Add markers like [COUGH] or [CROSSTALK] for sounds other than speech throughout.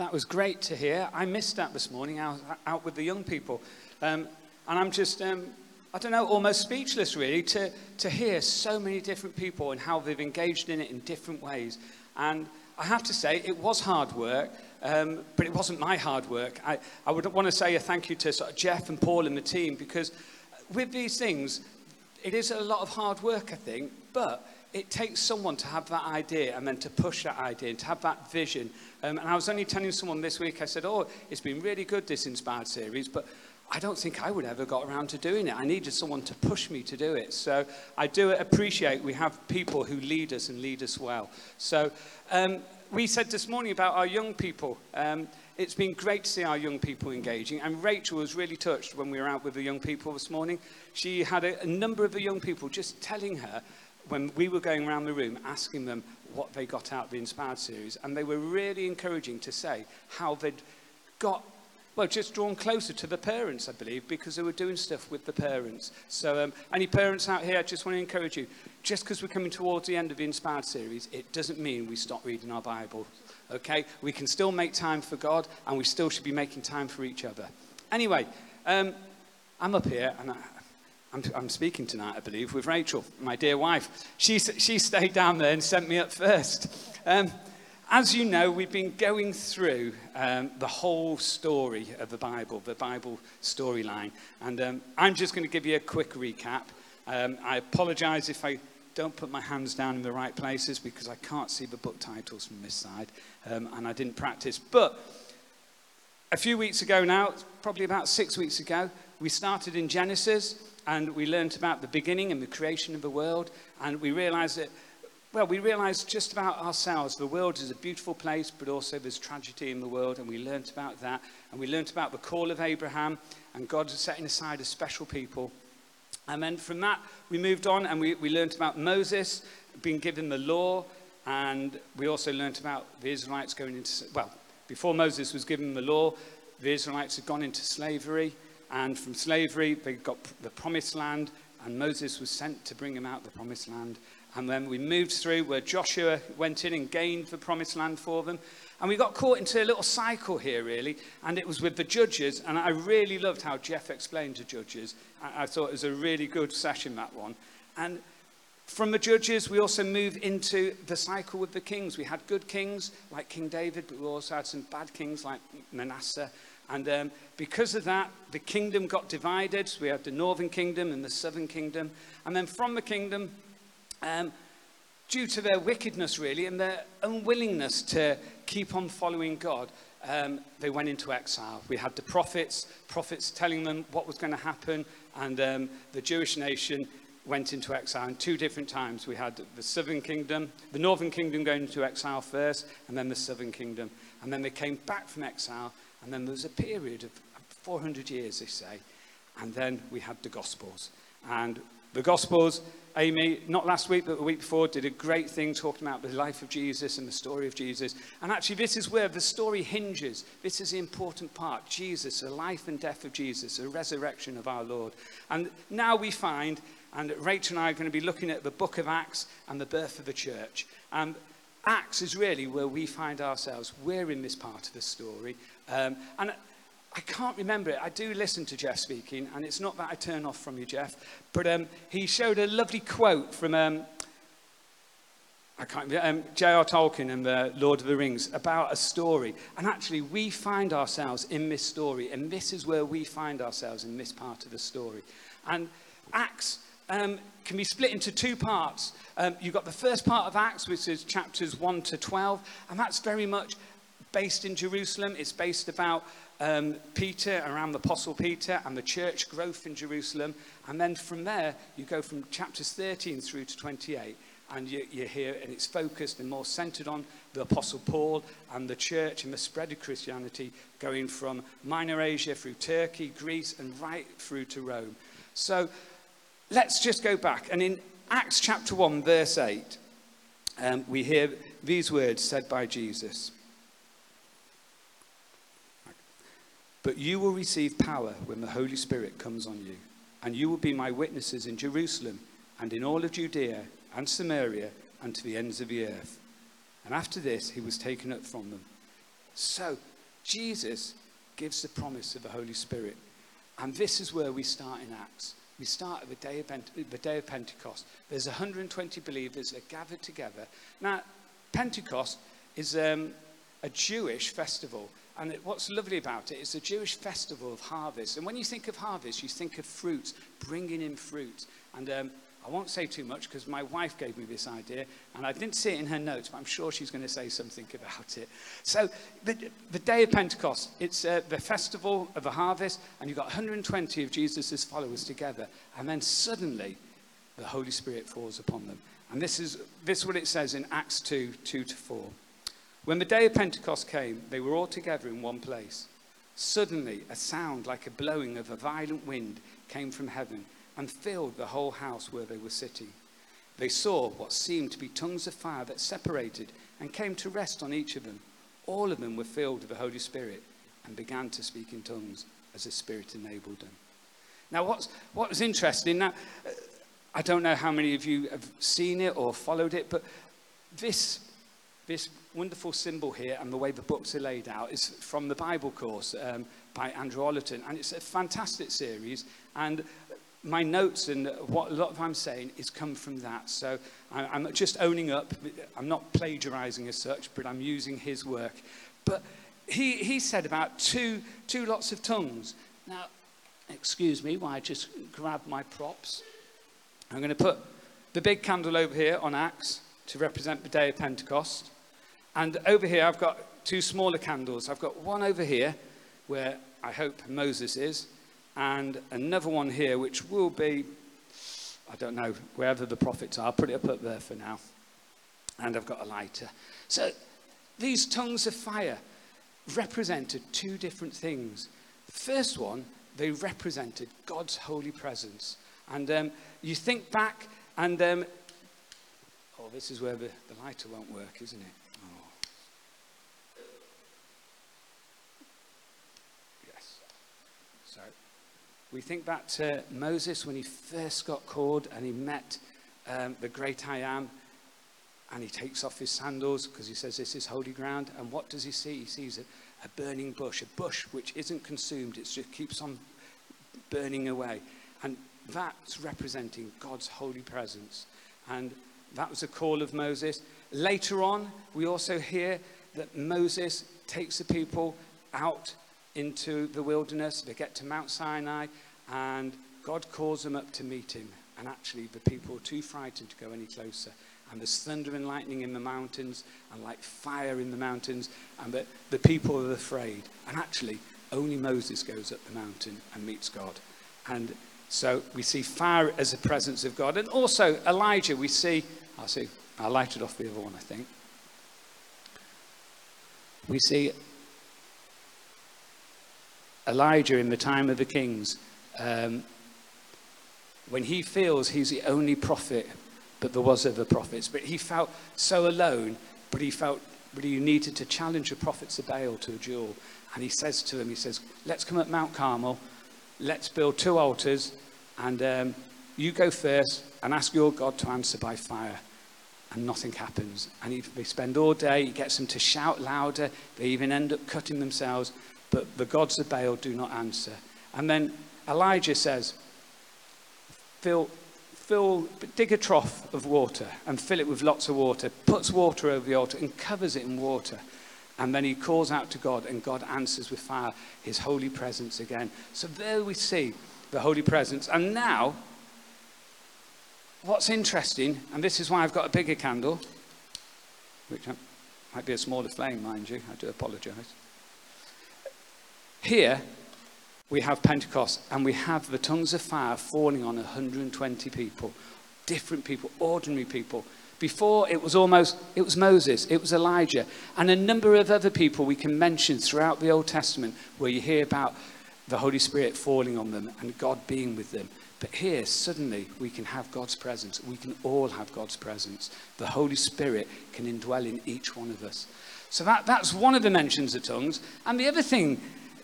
That was great to hear. I missed that this morning out, out with the young people. Um, and I'm just, um, I don't know, almost speechless really to, to hear so many different people and how they've engaged in it in different ways. And I have to say, it was hard work, um, but it wasn't my hard work. I, I would want to say a thank you to sort of Jeff and Paul and the team because with these things, it is a lot of hard work, I think, but it takes someone to have that idea and then to push that idea and to have that vision. Um, and I was only telling someone this week, I said, oh, it's been really good, this Inspired series, but I don't think I would ever got around to doing it. I needed someone to push me to do it. So I do appreciate we have people who lead us and lead us well. So um, we said this morning about our young people. Um, it's been great to see our young people engaging. And Rachel was really touched when we were out with the young people this morning. She had a, a number of the young people just telling her when we were going around the room asking them what they got out of the Inspired series. And they were really encouraging to say how they'd got well, just drawn closer to the parents, I believe, because they were doing stuff with the parents. So, um, any parents out here, I just want to encourage you just because we're coming towards the end of the Inspired series, it doesn't mean we stop reading our Bible. Okay? We can still make time for God, and we still should be making time for each other. Anyway, um, I'm up here, and I, I'm, I'm, speaking tonight, I believe, with Rachel, my dear wife. She, she stayed down there and sent me up first. Um, as you know, we've been going through um, the whole story of the Bible, the Bible storyline. And um, I'm just going to give you a quick recap. Um, I apologize if I don't put my hands down in the right places because I can't see the book titles from this side um, and I didn't practice. But a few weeks ago now, probably about six weeks ago, we started in Genesis and we learned about the beginning and the creation of the world. And we realized that well, we realized just about ourselves. The world is a beautiful place, but also there's tragedy in the world, and we learnt about that. And we learnt about the call of Abraham, and God setting aside a special people. And then from that, we moved on and we, we learnt about Moses being given the law, and we also learnt about the Israelites going into, well, before Moses was given the law, the Israelites had gone into slavery, and from slavery, they got the promised land, and Moses was sent to bring them out the promised land. And then we moved through where Joshua went in and gained the promised land for them. And we got caught into a little cycle here, really. And it was with the judges. And I really loved how Jeff explained to judges. I, I thought it was a really good session, that one. And from the judges, we also move into the cycle with the kings. We had good kings like King David, but we also had some bad kings like Manasseh. And um, because of that, the kingdom got divided. So we had the northern kingdom and the southern kingdom. And then from the kingdom, um, due to their wickedness, really, and their unwillingness to keep on following God, um, they went into exile. We had the prophets, prophets telling them what was going to happen, and um, the Jewish nation went into exile in two different times. We had the southern kingdom, the northern kingdom going into exile first, and then the southern kingdom. And then they came back from exile, and then there was a period of 400 years, they say. And then we had the Gospels. And the Gospels Amy, not last week, but the week before, did a great thing talking about the life of Jesus and the story of Jesus. And actually, this is where the story hinges. This is the important part Jesus, the life and death of Jesus, the resurrection of our Lord. And now we find, and Rachel and I are going to be looking at the book of Acts and the birth of the church. And Acts is really where we find ourselves. We're in this part of the story. Um, and I can't remember it. I do listen to Jeff speaking, and it's not that I turn off from you, Jeff, but um, he showed a lovely quote from um, I can't um, J.R. Tolkien and the Lord of the Rings about a story. And actually, we find ourselves in this story, and this is where we find ourselves in this part of the story. And Acts um, can be split into two parts. Um, you've got the first part of Acts, which is chapters 1 to 12, and that's very much based in Jerusalem. It's based about um, Peter, around the Apostle Peter, and the church growth in Jerusalem. And then from there, you go from chapters 13 through to 28, and you, you're here, and it's focused and more centered on the Apostle Paul and the church and the spread of Christianity, going from Minor Asia through Turkey, Greece, and right through to Rome. So let's just go back. And in Acts chapter 1, verse 8, um, we hear these words said by Jesus. But you will receive power when the Holy Spirit comes on you, and you will be my witnesses in Jerusalem and in all of Judea and Samaria and to the ends of the earth. And after this, he was taken up from them. So, Jesus gives the promise of the Holy Spirit. And this is where we start in Acts. We start the day of, the day of Pentecost. There's 120 believers that gathered together. Now, Pentecost is um, a Jewish festival. And what's lovely about it is a Jewish festival of harvest. And when you think of harvest, you think of fruits, bringing in fruit. And um, I won't say too much because my wife gave me this idea, and I didn't see it in her notes, but I'm sure she's going to say something about it. So, the, the day of Pentecost, it's uh, the festival of the harvest, and you've got 120 of Jesus' followers together, and then suddenly the Holy Spirit falls upon them. And this is, this is what it says in Acts 2 2 to 4. When the day of Pentecost came, they were all together in one place. Suddenly, a sound like a blowing of a violent wind came from heaven and filled the whole house where they were sitting. They saw what seemed to be tongues of fire that separated and came to rest on each of them. All of them were filled with the Holy Spirit and began to speak in tongues as the Spirit enabled them. Now, what's, what was interesting, now, uh, I don't know how many of you have seen it or followed it, but this this wonderful symbol here and the way the books are laid out is from the Bible course um, by Andrew Ollerton. And it's a fantastic series. And my notes and what a lot of I'm saying is come from that. So I'm just owning up. I'm not plagiarizing as such, but I'm using his work. But he, he said about two, two lots of tongues. Now, excuse me while I just grab my props. I'm going to put the big candle over here on Acts to represent the day of Pentecost. And over here, I've got two smaller candles. I've got one over here where I hope Moses is, and another one here which will be, I don't know, wherever the prophets are. I'll put it up, up there for now. And I've got a lighter. So these tongues of fire represented two different things. The first one, they represented God's holy presence. And um, you think back, and um, oh, this is where the, the lighter won't work, isn't it? We think back to Moses when he first got called and he met um, the great I am and he takes off his sandals because he says this is holy ground. And what does he see? He sees a, a burning bush, a bush which isn't consumed, it just keeps on burning away. And that's representing God's holy presence. And that was the call of Moses. Later on, we also hear that Moses takes the people out into the wilderness. They get to Mount Sinai, and God calls them up to meet him. And actually, the people are too frightened to go any closer. And there's thunder and lightning in the mountains, and like fire in the mountains, and the, the people are afraid. And actually, only Moses goes up the mountain and meets God. And so we see fire as a presence of God. And also, Elijah, we see, I'll see, I lighted off the other one, I think. We see Elijah in the time of the kings, um, when he feels he's the only prophet, but there was other prophets, but he felt so alone, but he felt but he needed to challenge the prophets of Baal to a duel. And he says to them, he says, let's come at Mount Carmel, let's build two altars, and um, you go first and ask your God to answer by fire. And nothing happens. And he, they spend all day, he gets them to shout louder, they even end up cutting themselves but the gods of Baal do not answer. And then Elijah says, fill, fill, dig a trough of water and fill it with lots of water, puts water over the altar and covers it in water. And then he calls out to God, and God answers with fire, his holy presence again. So there we see the holy presence. And now, what's interesting, and this is why I've got a bigger candle, which might be a smaller flame, mind you, I do apologize. Here, we have Pentecost and we have the tongues of fire falling on 120 people, different people, ordinary people. Before it was almost, it was Moses, it was Elijah, and a number of other people we can mention throughout the Old Testament where you hear about the Holy Spirit falling on them and God being with them. But here, suddenly, we can have God's presence. We can all have God's presence. The Holy Spirit can indwell in each one of us. So that, that's one of the mentions of tongues. And the other thing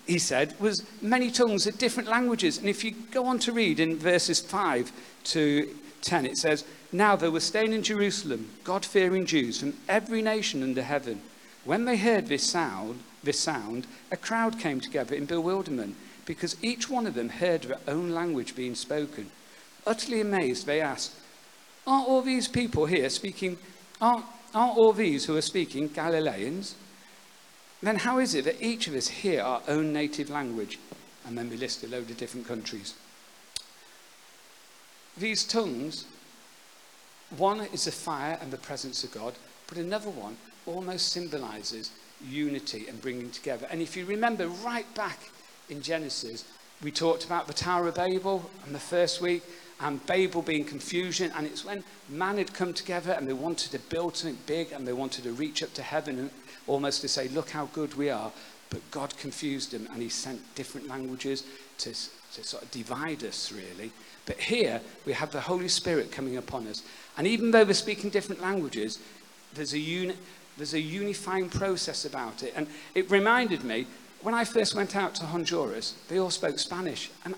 he said, was many tongues at different languages. And if you go on to read in verses 5 to 10, it says, Now there were staying in Jerusalem God fearing Jews from every nation under heaven. When they heard this sound, this sound, a crowd came together in bewilderment because each one of them heard their own language being spoken. Utterly amazed, they asked, Aren't all these people here speaking, aren't, aren't all these who are speaking Galileans? Then how is it that each of us hear our own native language? And then we list a load of different countries. These tongues, one is the fire and the presence of God, but another one almost symbolizes unity and bringing together. And if you remember right back in Genesis, we talked about the Tower of Babel and the first week, and Babel being confusion. And it's when man had come together and they wanted to build something big and they wanted to reach up to heaven and almost to say, Look how good we are. But God confused them and he sent different languages to, to sort of divide us, really. But here we have the Holy Spirit coming upon us. And even though we're speaking different languages, there's a, uni- there's a unifying process about it. And it reminded me, when I first went out to Honduras, they all spoke Spanish. And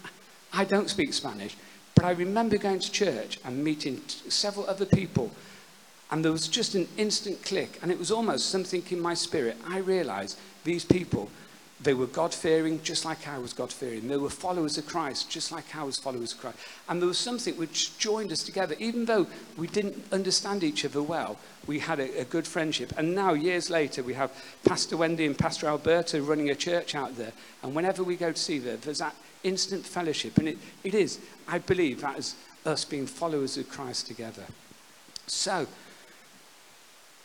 I don't speak Spanish. But I remember going to church and meeting several other people. And there was just an instant click. And it was almost something in my spirit. I realized these people they were God fearing, just like I was God fearing. They were followers of Christ, just like I was followers of Christ. And there was something which joined us together. Even though we didn't understand each other well, we had a, a good friendship. And now, years later, we have Pastor Wendy and Pastor Alberta running a church out there. And whenever we go to see them, there's that instant fellowship. And it, it is, I believe, that is us being followers of Christ together. So,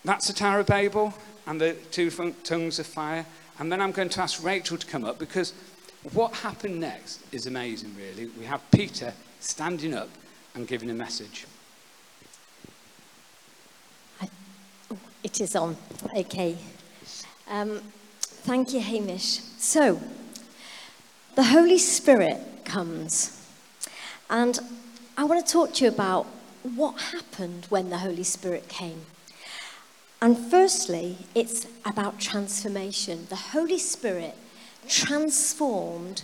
that's the Tower of Babel and the two tongues of fire. And then I'm going to ask Rachel to come up because what happened next is amazing, really. We have Peter standing up and giving a message. Oh, it is on. Okay. Um, thank you, Hamish. So, the Holy Spirit comes. And I want to talk to you about what happened when the Holy Spirit came. And firstly, it's about transformation. The Holy Spirit transformed.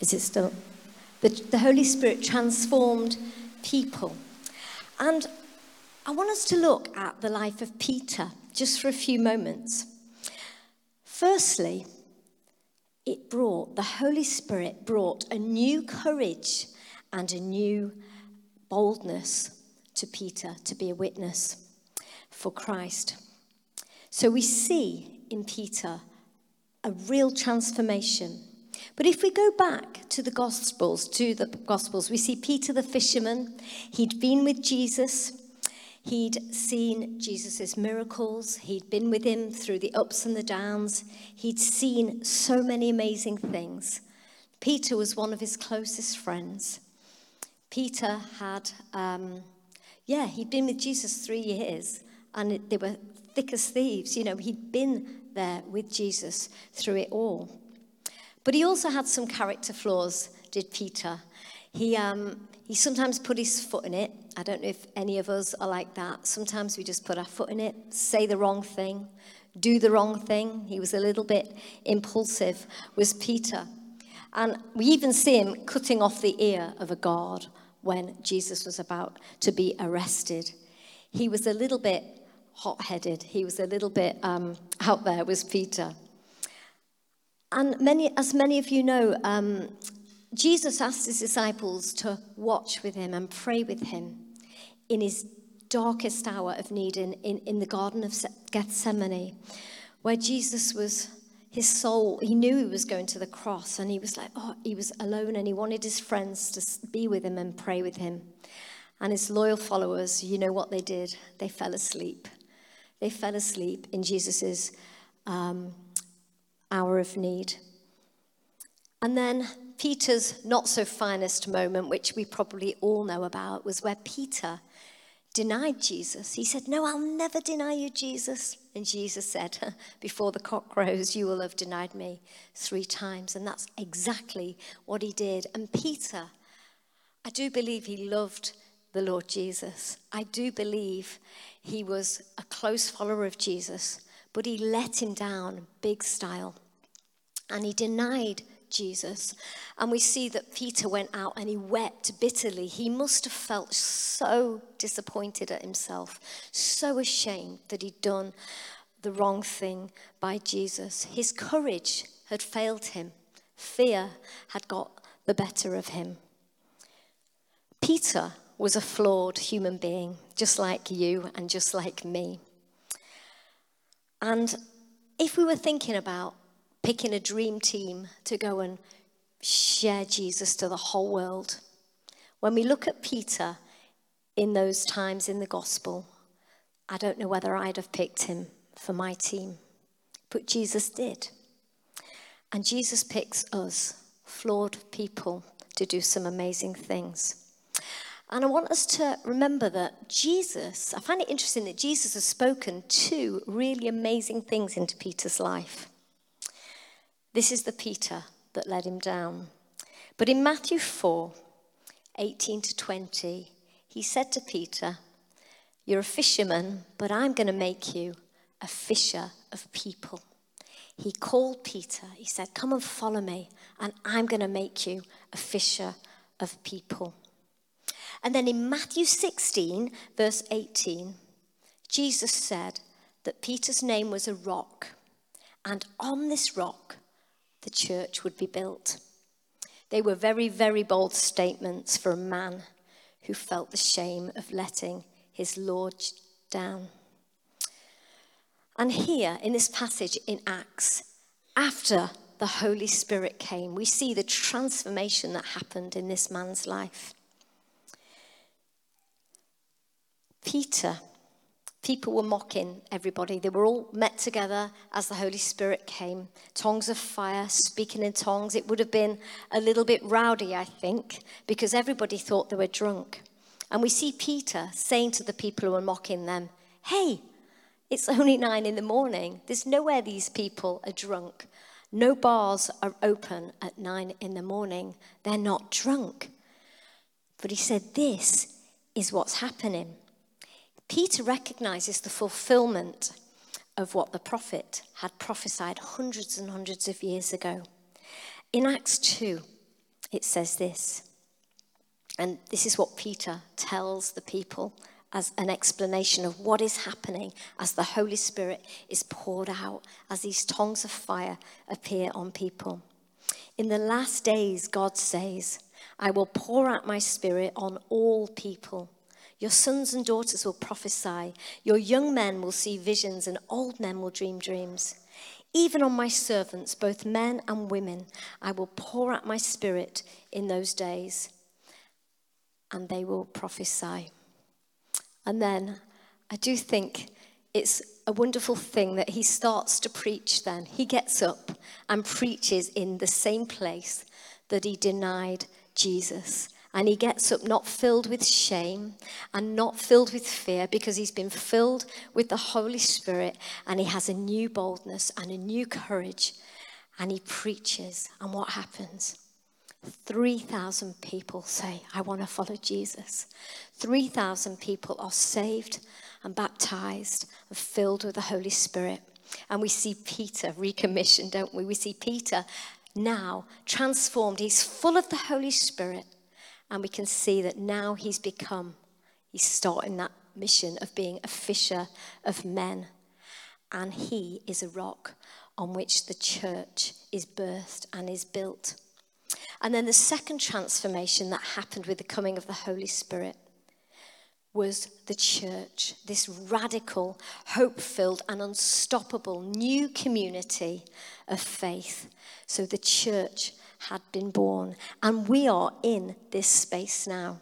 Is it still? The, the Holy Spirit transformed people. And I want us to look at the life of Peter just for a few moments. Firstly, it brought, the Holy Spirit brought a new courage and a new boldness to Peter to be a witness for Christ. So we see in Peter a real transformation. But if we go back to the Gospels, to the Gospels, we see Peter the fisherman. He'd been with Jesus. He'd seen Jesus' miracles. He'd been with him through the ups and the downs. He'd seen so many amazing things. Peter was one of his closest friends. Peter had, um, yeah, he'd been with Jesus three years and it, they were thick as thieves. You know, he'd been there with Jesus through it all. But he also had some character flaws, did Peter. He, um, he sometimes put his foot in it. I don't know if any of us are like that. Sometimes we just put our foot in it, say the wrong thing, do the wrong thing. He was a little bit impulsive, was Peter. And we even see him cutting off the ear of a guard when Jesus was about to be arrested. He was a little bit hot headed, he was a little bit um, out there, was Peter. And many, as many of you know, um, Jesus asked his disciples to watch with him and pray with him in his darkest hour of need in, in, in the Garden of Gethsemane, where Jesus was his soul, he knew he was going to the cross and he was like, oh, he was alone and he wanted his friends to be with him and pray with him. And his loyal followers, you know what they did? They fell asleep. They fell asleep in Jesus' um, hour of need. And then Peter's not so finest moment, which we probably all know about, was where Peter denied Jesus. He said, No, I'll never deny you, Jesus. And Jesus said, [LAUGHS] Before the cock crows, you will have denied me three times. And that's exactly what he did. And Peter, I do believe he loved the Lord Jesus. I do believe he was a close follower of Jesus, but he let him down big style. And he denied Jesus. And we see that Peter went out and he wept bitterly. He must have felt so disappointed at himself, so ashamed that he'd done the wrong thing by Jesus. His courage had failed him, fear had got the better of him. Peter was a flawed human being, just like you and just like me. And if we were thinking about picking a dream team to go and share Jesus to the whole world, when we look at Peter in those times in the gospel, I don't know whether I'd have picked him for my team, but Jesus did. And Jesus picks us, flawed people, to do some amazing things. And I want us to remember that Jesus, I find it interesting that Jesus has spoken two really amazing things into Peter's life. This is the Peter that led him down. But in Matthew 4 18 to 20, he said to Peter, You're a fisherman, but I'm going to make you a fisher of people. He called Peter, he said, Come and follow me, and I'm going to make you a fisher of people. And then in Matthew 16, verse 18, Jesus said that Peter's name was a rock, and on this rock, the church would be built. They were very, very bold statements for a man who felt the shame of letting his Lord down. And here in this passage in Acts, after the Holy Spirit came, we see the transformation that happened in this man's life. Peter, people were mocking everybody. They were all met together as the Holy Spirit came. Tongues of fire, speaking in tongues. It would have been a little bit rowdy, I think, because everybody thought they were drunk. And we see Peter saying to the people who were mocking them, Hey, it's only nine in the morning. There's nowhere these people are drunk. No bars are open at nine in the morning. They're not drunk. But he said, This is what's happening. Peter recognizes the fulfillment of what the prophet had prophesied hundreds and hundreds of years ago. In Acts 2, it says this, and this is what Peter tells the people as an explanation of what is happening as the Holy Spirit is poured out, as these tongues of fire appear on people. In the last days, God says, I will pour out my spirit on all people. Your sons and daughters will prophesy. Your young men will see visions, and old men will dream dreams. Even on my servants, both men and women, I will pour out my spirit in those days, and they will prophesy. And then I do think it's a wonderful thing that he starts to preach then. He gets up and preaches in the same place that he denied Jesus. And he gets up not filled with shame and not filled with fear because he's been filled with the Holy Spirit and he has a new boldness and a new courage. And he preaches. And what happens? 3,000 people say, I want to follow Jesus. 3,000 people are saved and baptized and filled with the Holy Spirit. And we see Peter recommissioned, don't we? We see Peter now transformed. He's full of the Holy Spirit. And we can see that now he's become, he's starting that mission of being a fisher of men. And he is a rock on which the church is birthed and is built. And then the second transformation that happened with the coming of the Holy Spirit was the church, this radical, hope filled, and unstoppable new community of faith. So the church had been born. And we are in this space now,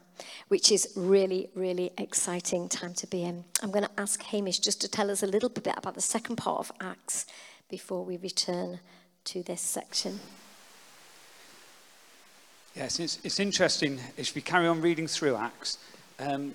which is really, really exciting time to be in. I'm going to ask Hamish just to tell us a little bit about the second part of Acts before we return to this section. Yes, it's, it's interesting. If we carry on reading through Acts, um,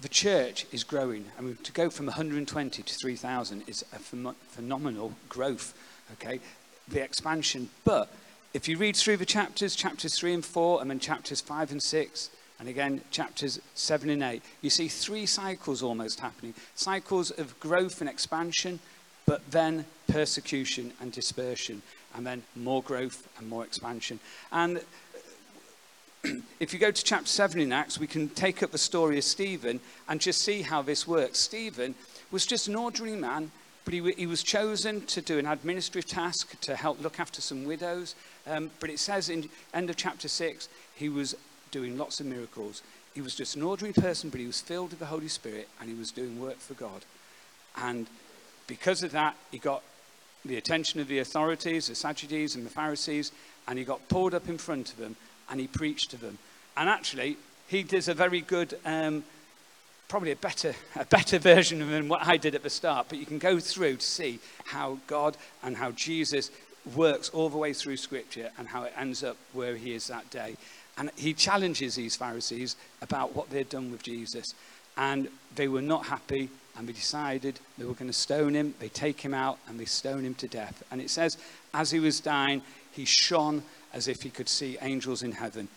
the church is growing. I mean, to go from 120 to 3,000 is a ph- phenomenal growth, okay? The expansion. But if you read through the chapters, chapters 3 and 4, and then chapters 5 and 6, and again chapters 7 and 8, you see three cycles almost happening cycles of growth and expansion, but then persecution and dispersion, and then more growth and more expansion. And [CLEARS THROAT] if you go to chapter 7 in Acts, we can take up the story of Stephen and just see how this works. Stephen was just an ordinary man, but he, he was chosen to do an administrative task to help look after some widows. Um, but it says in end of chapter 6, he was doing lots of miracles. He was just an ordinary person, but he was filled with the Holy Spirit and he was doing work for God. And because of that, he got the attention of the authorities, the Sadducees and the Pharisees, and he got pulled up in front of them and he preached to them. And actually, he does a very good, um, probably a better, [LAUGHS] a better version than what I did at the start. But you can go through to see how God and how Jesus works all the way through Scripture and how it ends up where he is that day. And he challenges these Pharisees about what they'd done with Jesus. And they were not happy, and they decided they were going to stone him. They take him out and they stone him to death. And it says, as he was dying, he shone as if he could see angels in heaven.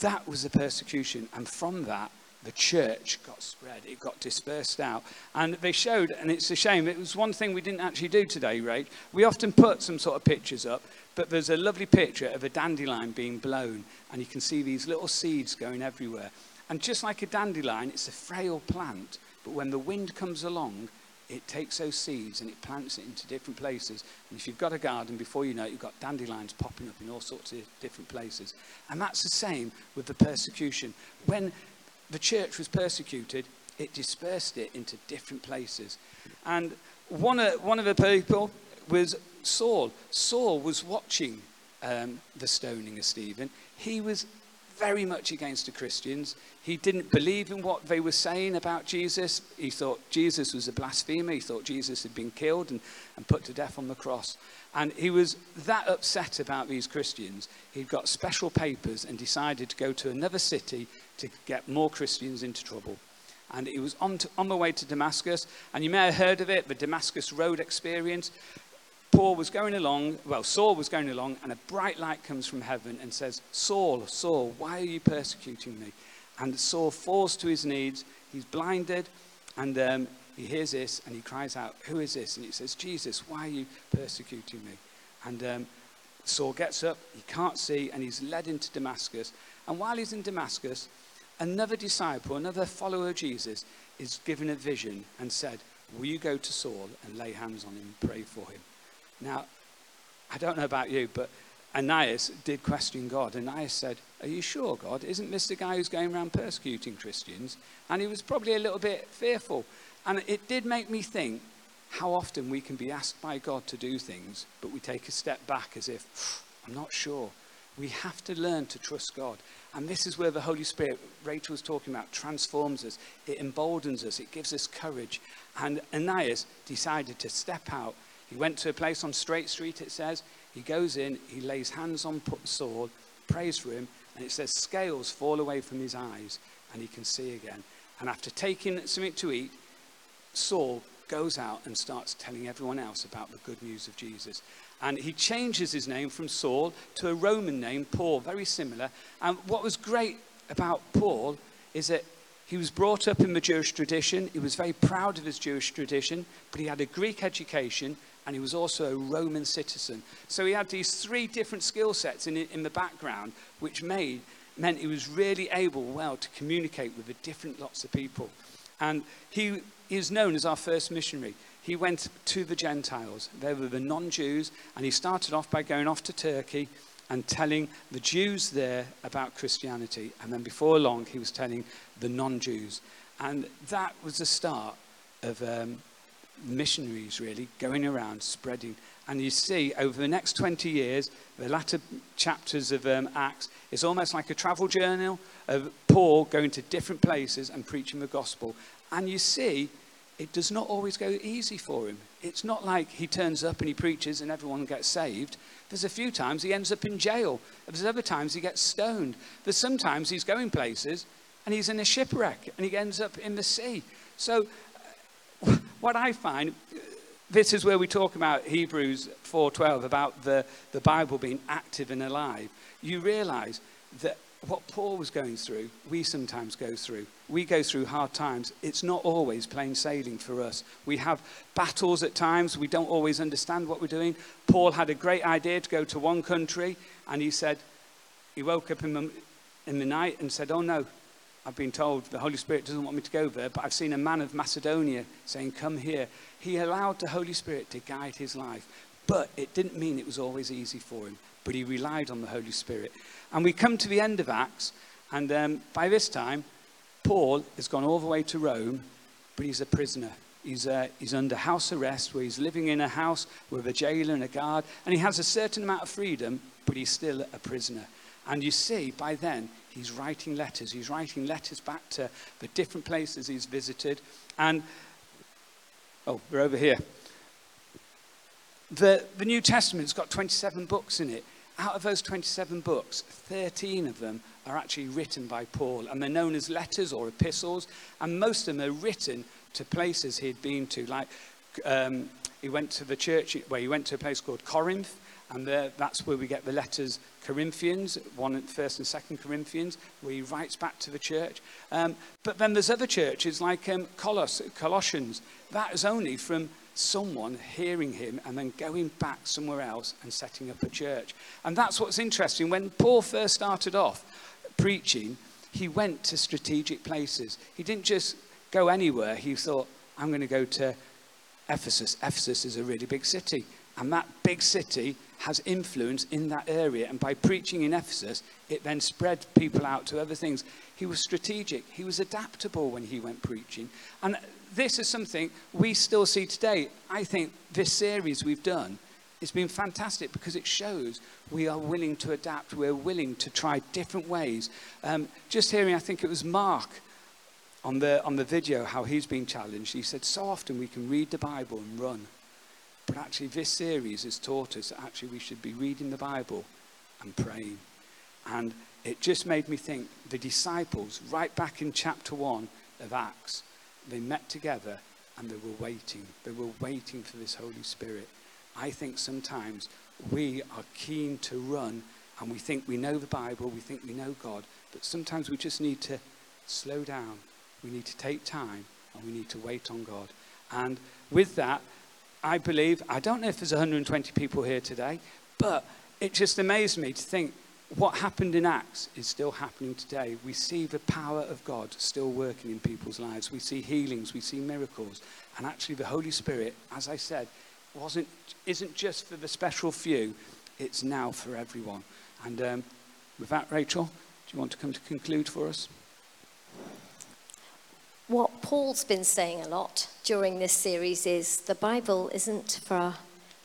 That was the persecution. And from that, the church got spread, it got dispersed out. And they showed, and it's a shame, it was one thing we didn't actually do today, right? We often put some sort of pictures up, but there's a lovely picture of a dandelion being blown, and you can see these little seeds going everywhere. And just like a dandelion, it's a frail plant, but when the wind comes along, it takes those seeds and it plants it into different places. And if you've got a garden, before you know it, you've got dandelions popping up in all sorts of different places. And that's the same with the persecution. When the church was persecuted, it dispersed it into different places. And one of, one of the people was Saul. Saul was watching um, the stoning of Stephen. He was very much against the Christians. He didn't believe in what they were saying about Jesus. He thought Jesus was a blasphemer. He thought Jesus had been killed and, and put to death on the cross. And he was that upset about these Christians, he'd got special papers and decided to go to another city to get more Christians into trouble. And he was on, to, on the way to Damascus. And you may have heard of it, the Damascus Road experience. Paul was going along, well, Saul was going along, and a bright light comes from heaven and says, Saul, Saul, why are you persecuting me? And Saul falls to his knees, he's blinded, and um, he hears this and he cries out, Who is this? And he says, Jesus, why are you persecuting me? And um, Saul gets up, he can't see, and he's led into Damascus. And while he's in Damascus, another disciple, another follower of Jesus, is given a vision and said, Will you go to Saul and lay hands on him and pray for him? Now, I don't know about you, but Ananias did question God. Ananias said, Are you sure, God? Isn't this the guy who's going around persecuting Christians? And he was probably a little bit fearful. And it did make me think how often we can be asked by God to do things, but we take a step back as if, I'm not sure. We have to learn to trust God. And this is where the Holy Spirit, Rachel was talking about, transforms us. It emboldens us. It gives us courage. And Ananias decided to step out he went to a place on Straight Street, it says. He goes in, he lays hands on Saul, prays for him, and it says scales fall away from his eyes and he can see again. And after taking something to eat, Saul goes out and starts telling everyone else about the good news of Jesus. And he changes his name from Saul to a Roman name, Paul, very similar. And what was great about Paul is that he was brought up in the Jewish tradition. He was very proud of his Jewish tradition, but he had a Greek education and he was also a Roman citizen. So he had these three different skill sets in, in the background, which made, meant he was really able, well, to communicate with the different lots of people. And he is known as our first missionary. He went to the Gentiles. They were the non Jews, and he started off by going off to Turkey and telling the Jews there about Christianity. And then before long, he was telling the non Jews. And that was the start of um, missionaries really going around spreading. And you see, over the next 20 years, the latter chapters of um, Acts, it's almost like a travel journal of Paul going to different places and preaching the gospel. And you see, it does not always go easy for him. It's not like he turns up and he preaches and everyone gets saved. There's a few times he ends up in jail. There's other times he gets stoned. There's sometimes he's going places and he's in a shipwreck and he ends up in the sea. So [LAUGHS] what I find, this is where we talk about Hebrews 4.12, about the, the Bible being active and alive. You realize that what Paul was going through, we sometimes go through. We go through hard times. It's not always plain sailing for us. We have battles at times. We don't always understand what we're doing. Paul had a great idea to go to one country, and he said, he woke up in the, in the night and said, Oh no, I've been told the Holy Spirit doesn't want me to go there, but I've seen a man of Macedonia saying, Come here. He allowed the Holy Spirit to guide his life, but it didn't mean it was always easy for him. But he relied on the Holy Spirit. And we come to the end of Acts, and um, by this time, Paul has gone all the way to Rome, but he's a prisoner. He's, uh, he's under house arrest, where he's living in a house with a jailer and a guard, and he has a certain amount of freedom, but he's still a prisoner. And you see, by then, he's writing letters. He's writing letters back to the different places he's visited. And, oh, we're over here. The, the New Testament's got 27 books in it. out of those 27 books, 13 of them are actually written by Paul, and they're known as letters or epistles, and most of them are written to places he'd been to. Like, um, he went to the church where he went to a place called Corinth, and there, that's where we get the letters Corinthians, 1 First and 2 Corinthians, where he writes back to the church. Um, but then there's other churches like um, Colos, Colossians. That is only from someone hearing him and then going back somewhere else and setting up a church. And that's what's interesting. When Paul first started off preaching, he went to strategic places. He didn't just go anywhere. He thought, I'm going to go to Ephesus. Ephesus is a really big city. And that big city has influence in that area. And by preaching in Ephesus, it then spread people out to other things. He was strategic, he was adaptable when he went preaching. And this is something we still see today. I think this series we've done It's been fantastic because it shows we are willing to adapt, we're willing to try different ways. Um, just hearing, I think it was Mark on the, on the video, how he's been challenged. He said, So often we can read the Bible and run. But actually, this series has taught us that actually we should be reading the Bible and praying. And it just made me think the disciples, right back in chapter 1 of Acts, they met together and they were waiting. They were waiting for this Holy Spirit. I think sometimes we are keen to run and we think we know the Bible, we think we know God, but sometimes we just need to slow down. We need to take time and we need to wait on God. And with that, I believe, I don't know if there's 120 people here today, but it just amazed me to think what happened in Acts is still happening today. We see the power of God still working in people's lives. We see healings, we see miracles. And actually, the Holy Spirit, as I said, wasn't, isn't just for the special few, it's now for everyone. And um, with that, Rachel, do you want to come to conclude for us? what Paul's been saying a lot during this series is the Bible isn't for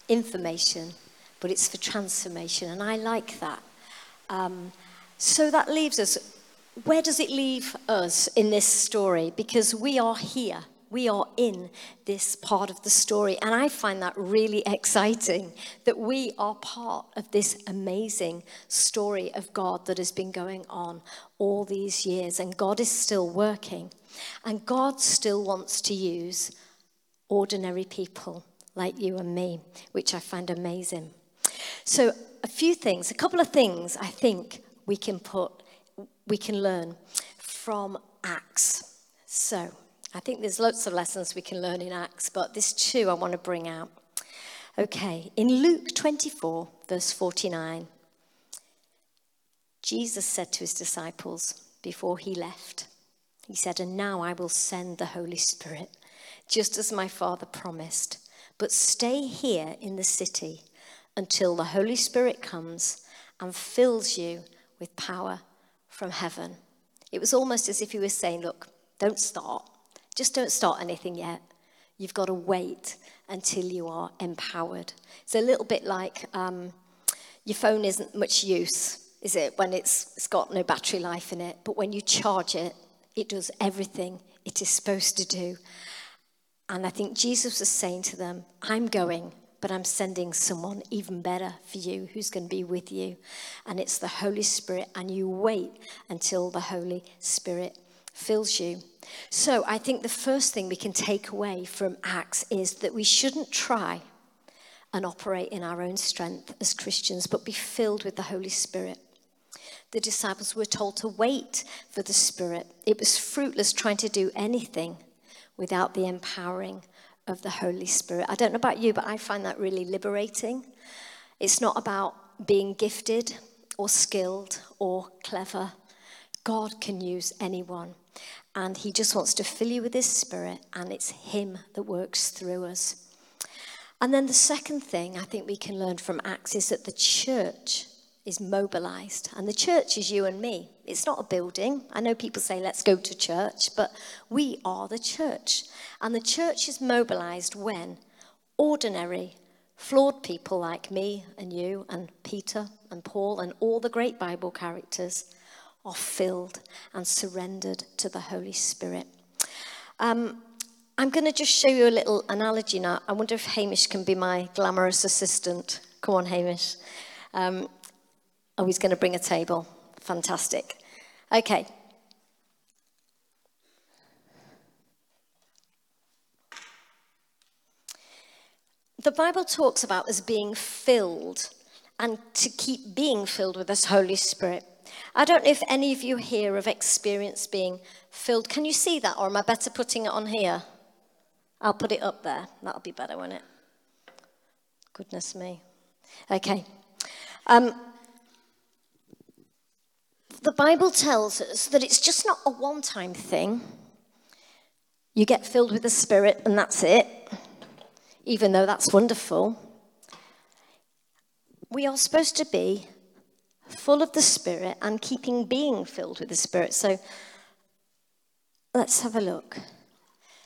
information, but it's for transformation. And I like that. Um, so that leaves us, where does it leave us in this story? Because we are here. We are in this part of the story. And I find that really exciting that we are part of this amazing story of God that has been going on all these years. And God is still working. And God still wants to use ordinary people like you and me, which I find amazing. So, a few things, a couple of things I think we can put, we can learn from Acts. So, I think there's lots of lessons we can learn in Acts, but this two I want to bring out. Okay, in Luke 24, verse 49, Jesus said to his disciples before he left, he said, And now I will send the Holy Spirit, just as my Father promised. But stay here in the city until the Holy Spirit comes and fills you with power from heaven. It was almost as if he was saying, Look, don't start. Just don't start anything yet. You've got to wait until you are empowered. It's a little bit like um, your phone isn't much use, is it, when it's, it's got no battery life in it? But when you charge it, it does everything it is supposed to do. And I think Jesus was saying to them, I'm going, but I'm sending someone even better for you who's going to be with you. And it's the Holy Spirit, and you wait until the Holy Spirit fills you. So I think the first thing we can take away from Acts is that we shouldn't try and operate in our own strength as Christians, but be filled with the Holy Spirit. The disciples were told to wait for the Spirit. It was fruitless trying to do anything without the empowering of the Holy Spirit. I don't know about you, but I find that really liberating. It's not about being gifted or skilled or clever. God can use anyone. And He just wants to fill you with His Spirit, and it's Him that works through us. And then the second thing I think we can learn from Acts is that the church is mobilized. And the church is you and me. It's not a building. I know people say, let's go to church, but we are the church. And the church is mobilized when ordinary, flawed people like me and you and Peter and Paul and all the great Bible characters are filled and surrendered to the Holy Spirit. Um, I'm going to just show you a little analogy now. I wonder if Hamish can be my glamorous assistant. Come on, Hamish. Um, Oh, he's going to bring a table. Fantastic. Okay. The Bible talks about us being filled and to keep being filled with this Holy Spirit. I don't know if any of you here have experienced being filled. Can you see that, or am I better putting it on here? I'll put it up there. That'll be better, won't it? Goodness me. Okay. Um, the Bible tells us that it's just not a one time thing. You get filled with the Spirit and that's it, even though that's wonderful. We are supposed to be full of the Spirit and keeping being filled with the Spirit. So let's have a look.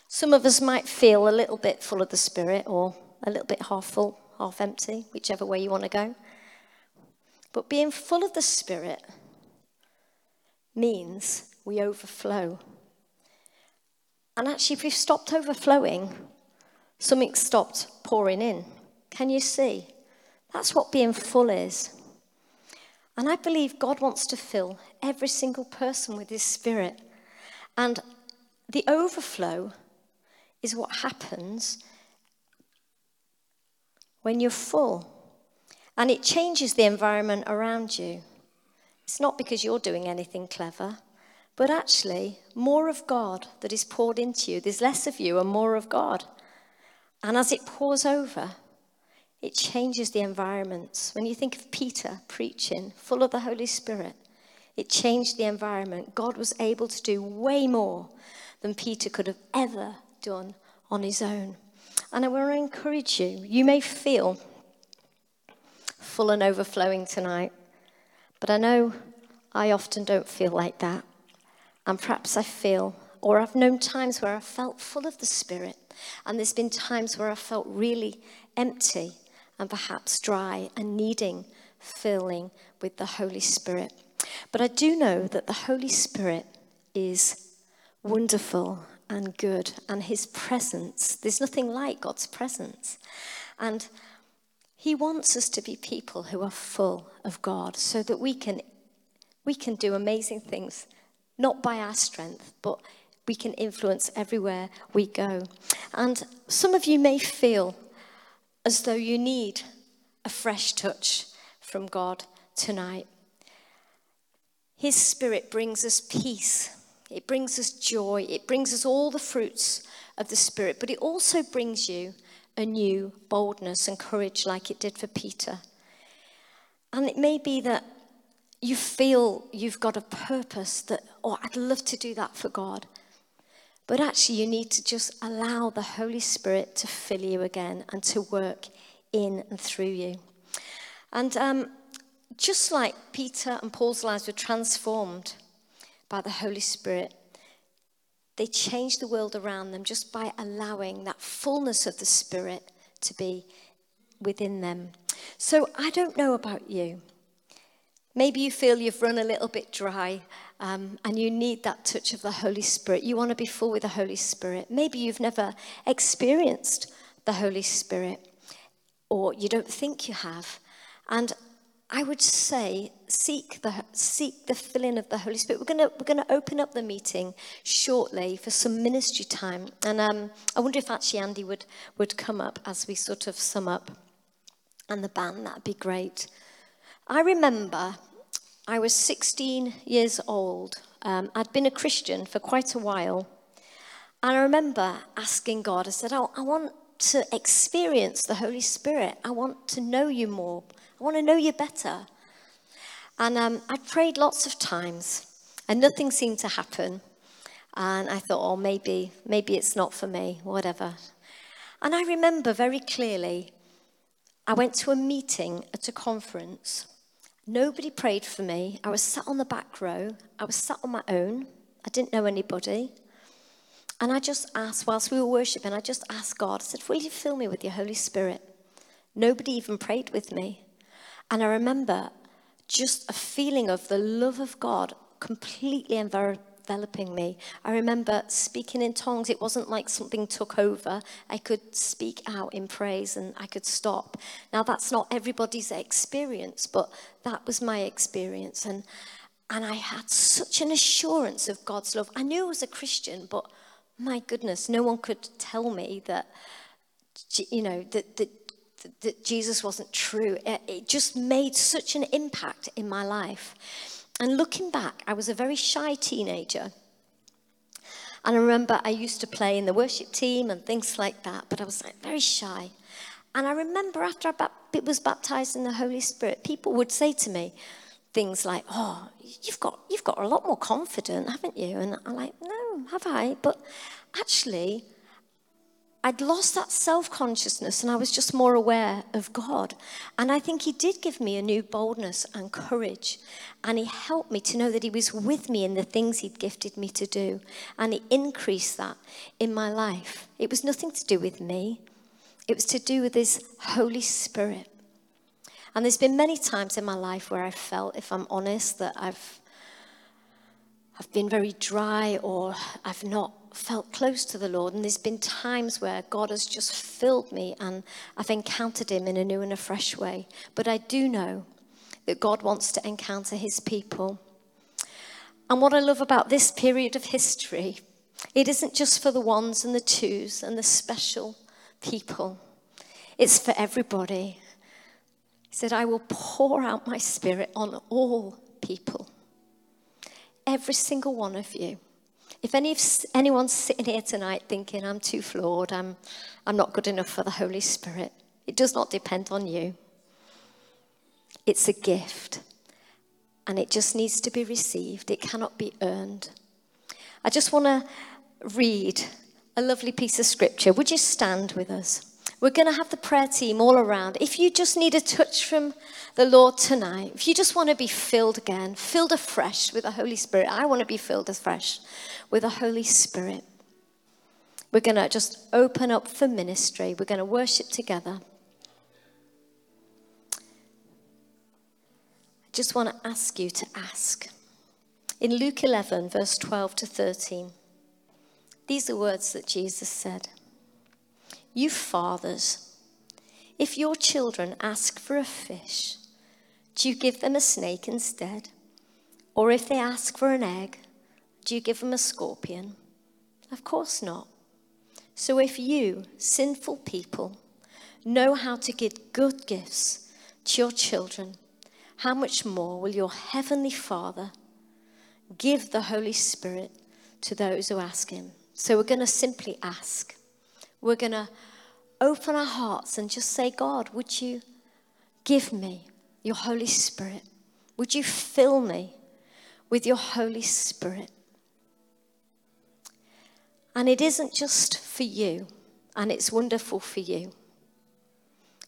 Some of us might feel a little bit full of the Spirit or a little bit half full, half empty, whichever way you want to go. But being full of the Spirit means we overflow. And actually, if we've stopped overflowing, something stopped pouring in. Can you see? That's what being full is. And I believe God wants to fill every single person with His Spirit. And the overflow is what happens when you're full. And it changes the environment around you. It's not because you're doing anything clever, but actually, more of God that is poured into you. There's less of you and more of God. And as it pours over, it changes the environments. When you think of Peter preaching, full of the Holy Spirit, it changed the environment. God was able to do way more than Peter could have ever done on his own. And I want to encourage you. You may feel full and overflowing tonight. But I know I often don't feel like that. And perhaps I feel, or I've known times where I felt full of the Spirit. And there's been times where I felt really empty and perhaps dry and needing filling with the Holy Spirit. But I do know that the Holy Spirit is wonderful and good, and His presence, there's nothing like God's presence. And he wants us to be people who are full of God so that we can, we can do amazing things, not by our strength, but we can influence everywhere we go. And some of you may feel as though you need a fresh touch from God tonight. His Spirit brings us peace, it brings us joy, it brings us all the fruits of the Spirit, but it also brings you a new boldness and courage like it did for Peter. And it may be that you feel you've got a purpose that, oh, I'd love to do that for God. But actually, you need to just allow the Holy Spirit to fill you again and to work in and through you. And um, just like Peter and Paul's lives were transformed by the Holy Spirit, they changed the world around them just by allowing that fullness of the Spirit to be within them. So I don't know about you. Maybe you feel you've run a little bit dry um, and you need that touch of the Holy Spirit. You want to be full with the Holy Spirit. Maybe you've never experienced the Holy Spirit or you don't think you have. And I would say seek the seek the filling of the Holy Spirit. We're gonna we're gonna open up the meeting shortly for some ministry time, and um, I wonder if actually Andy would would come up as we sort of sum up, and the band that'd be great. I remember I was 16 years old. Um, I'd been a Christian for quite a while. And I remember asking God, I said, oh, I want to experience the Holy Spirit. I want to know you more. I want to know you better. And um, I prayed lots of times, and nothing seemed to happen. And I thought, oh, maybe, maybe it's not for me, whatever. And I remember very clearly, I went to a meeting at a conference. Nobody prayed for me. I was sat on the back row. I was sat on my own. I didn't know anybody. And I just asked, whilst we were worshiping, I just asked God, I said, Will you fill me with your Holy Spirit? Nobody even prayed with me. And I remember just a feeling of the love of God completely enveloping me. I remember speaking in tongues. It wasn't like something took over. I could speak out in praise and I could stop. Now, that's not everybody's experience, but that was my experience. And, and I had such an assurance of God's love. I knew I was a Christian, but my goodness, no one could tell me that, you know, that, that, that Jesus wasn't true. It just made such an impact in my life. And looking back, I was a very shy teenager. And I remember I used to play in the worship team and things like that, but I was like very shy. And I remember after I was baptized in the Holy Spirit, people would say to me things like, "Oh, you've got you've got a lot more confidence, haven't you?" And I'm like, "No, have I?" But actually, I'd lost that self consciousness and I was just more aware of God. And I think He did give me a new boldness and courage. And He helped me to know that He was with me in the things He'd gifted me to do. And He increased that in my life. It was nothing to do with me, it was to do with His Holy Spirit. And there's been many times in my life where I felt, if I'm honest, that I've, I've been very dry or I've not felt close to the Lord. And there's been times where God has just filled me and I've encountered Him in a new and a fresh way. But I do know that God wants to encounter His people. And what I love about this period of history, it isn't just for the ones and the twos and the special people, it's for everybody. He said, I will pour out my spirit on all people, every single one of you. If any, anyone's sitting here tonight thinking, I'm too flawed, I'm, I'm not good enough for the Holy Spirit, it does not depend on you. It's a gift, and it just needs to be received, it cannot be earned. I just want to read a lovely piece of scripture. Would you stand with us? We're going to have the prayer team all around. If you just need a touch from the Lord tonight, if you just want to be filled again, filled afresh with the Holy Spirit, I want to be filled afresh with the Holy Spirit. We're going to just open up for ministry. We're going to worship together. I just want to ask you to ask. In Luke 11, verse 12 to 13, these are words that Jesus said. You fathers, if your children ask for a fish, do you give them a snake instead? Or if they ask for an egg, do you give them a scorpion? Of course not. So if you, sinful people, know how to give good gifts to your children, how much more will your heavenly Father give the Holy Spirit to those who ask him? So we're going to simply ask. We're going to open our hearts and just say, God, would you give me your Holy Spirit? Would you fill me with your Holy Spirit? And it isn't just for you, and it's wonderful for you,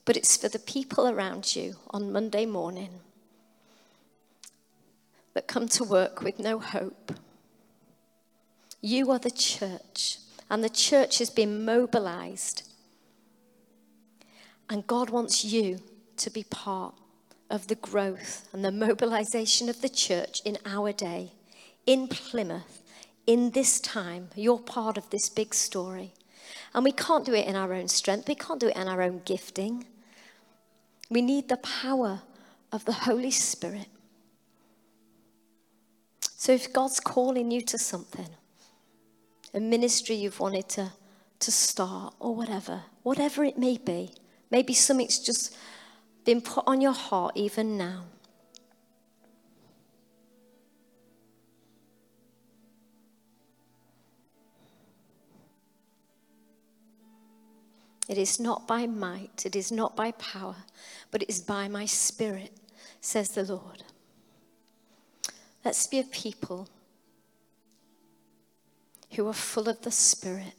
but it's for the people around you on Monday morning that come to work with no hope. You are the church, and the church has been mobilized and God wants you to be part of the growth and the mobilization of the church in our day, in Plymouth, in this time. You're part of this big story. And we can't do it in our own strength, we can't do it in our own gifting. We need the power of the Holy Spirit. So if God's calling you to something, a ministry you've wanted to, to start, or whatever, whatever it may be. Maybe something's just been put on your heart even now. It is not by might, it is not by power, but it is by my spirit, says the Lord. Let's be a people who are full of the Spirit